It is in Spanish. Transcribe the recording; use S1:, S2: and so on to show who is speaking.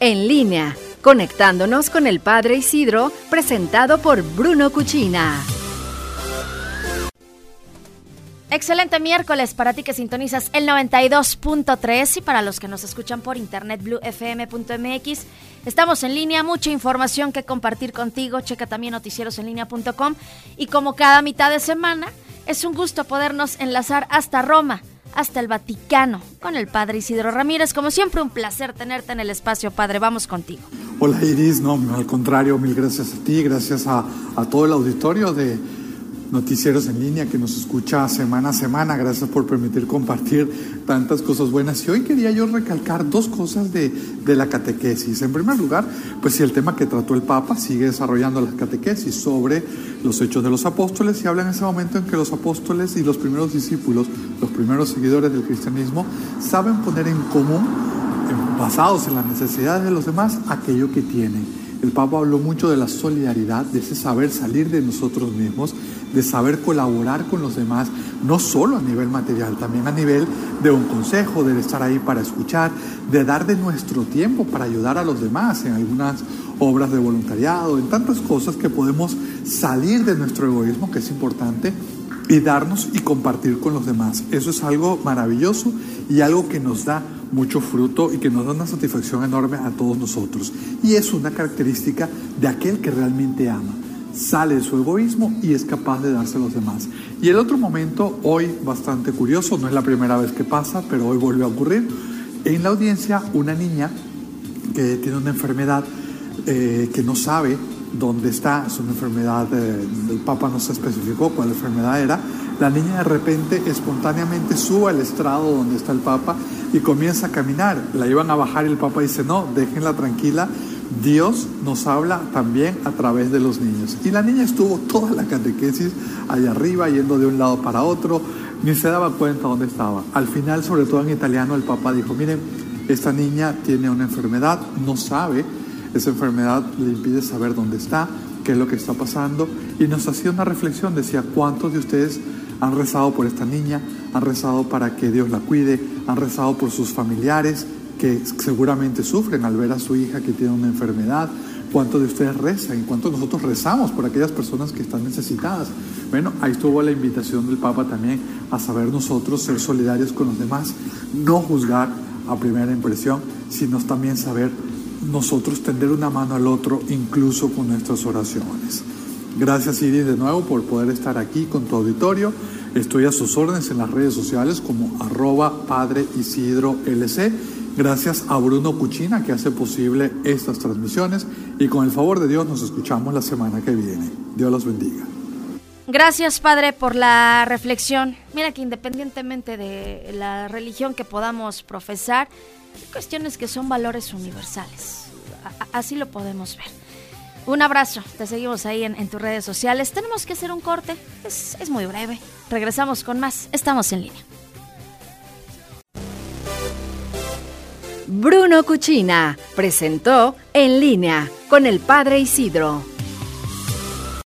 S1: en línea, conectándonos con el Padre Isidro, presentado por Bruno Cuchina.
S2: Excelente miércoles para ti que sintonizas el 92.3 y para los que nos escuchan por internet bluefm.mx. Estamos en línea, mucha información que compartir contigo. Checa también noticierosenlinea.com y como cada mitad de semana, es un gusto podernos enlazar hasta Roma, hasta el Vaticano, con el Padre Isidro Ramírez. Como siempre, un placer tenerte en el espacio, Padre. Vamos contigo.
S3: Hola Iris, no, al contrario, mil gracias a ti, gracias a, todo el auditorio de noticieros en línea que nos escucha semana a semana. Gracias por permitir compartir tantas cosas buenas. Y hoy quería yo recalcar dos cosas de, de, la catequesis. En primer lugar, pues si el tema que trató el Papa sigue desarrollando la catequesis sobre los hechos de los apóstoles y habla en ese momento en que los apóstoles y los primeros discípulos, los primeros seguidores del cristianismo, saben poner en común, basados en las necesidades de los demás, aquello que tienen. El Papa habló mucho de la solidaridad, de ese saber salir de nosotros mismos de saber colaborar con los demás, no solo a nivel material, también a nivel de un consejo, de estar ahí para escuchar, de dar de nuestro tiempo para ayudar a los demás en algunas obras de voluntariado, en tantas cosas que podemos salir de nuestro egoísmo, que es importante, y darnos y compartir con los demás. Eso es algo maravilloso y algo que nos da mucho fruto y que nos da una satisfacción enorme a todos nosotros. Y es una característica de aquel que realmente ama sale de su egoísmo y es capaz de darse a los demás. Y el otro momento, hoy bastante curioso, no es la primera vez que pasa, pero hoy volvió a ocurrir, en la audiencia una niña que tiene una enfermedad eh, que no sabe dónde está, es una enfermedad, eh, el Papa no se especificó cuál enfermedad era, la niña de repente espontáneamente sube al estrado donde está el Papa y comienza a caminar, la iban a bajar y el Papa dice, no, déjenla tranquila, Dios nos habla también a través de los niños. Y la niña estuvo toda la catequesis allá arriba, yendo de un lado para otro, ni se daba cuenta dónde estaba. Al final, sobre todo en italiano, el papá dijo, miren, esta niña tiene una enfermedad, no sabe, esa enfermedad le impide saber dónde está, qué es lo que está pasando, y nos hacía una reflexión, decía, ¿cuántos de ustedes han rezado por esta niña? Han rezado para que Dios la cuide, han rezado por sus familiares, que seguramente sufren al ver a su hija que tiene una enfermedad. ¿Cuántos de ustedes rezan cuántos nosotros rezamos por aquellas personas que están necesitadas? Bueno, ahí estuvo la invitación del Papa también a saber nosotros ser solidarios con los demás, no juzgar a primera impresión, sino también saber nosotros tender una mano al otro, incluso con nuestras oraciones. Gracias Iris de nuevo por poder estar aquí con tu auditorio. Estoy a sus órdenes en las redes sociales como arroba Padre Isidro LC Gracias a Bruno Cuchina que hace posible estas transmisiones y con el favor de Dios nos escuchamos la semana que viene. Dios los bendiga.
S2: Gracias, Padre, por la reflexión. Mira que independientemente de la religión que podamos profesar, hay cuestiones que son valores universales. así lo podemos ver. Un abrazo, te seguimos ahí en, tus redes sociales. Tenemos que hacer un corte, es, es muy breve. Regresamos con más, estamos en línea.
S1: Bruno Cuchina presentó En línea con el Padre Isidro.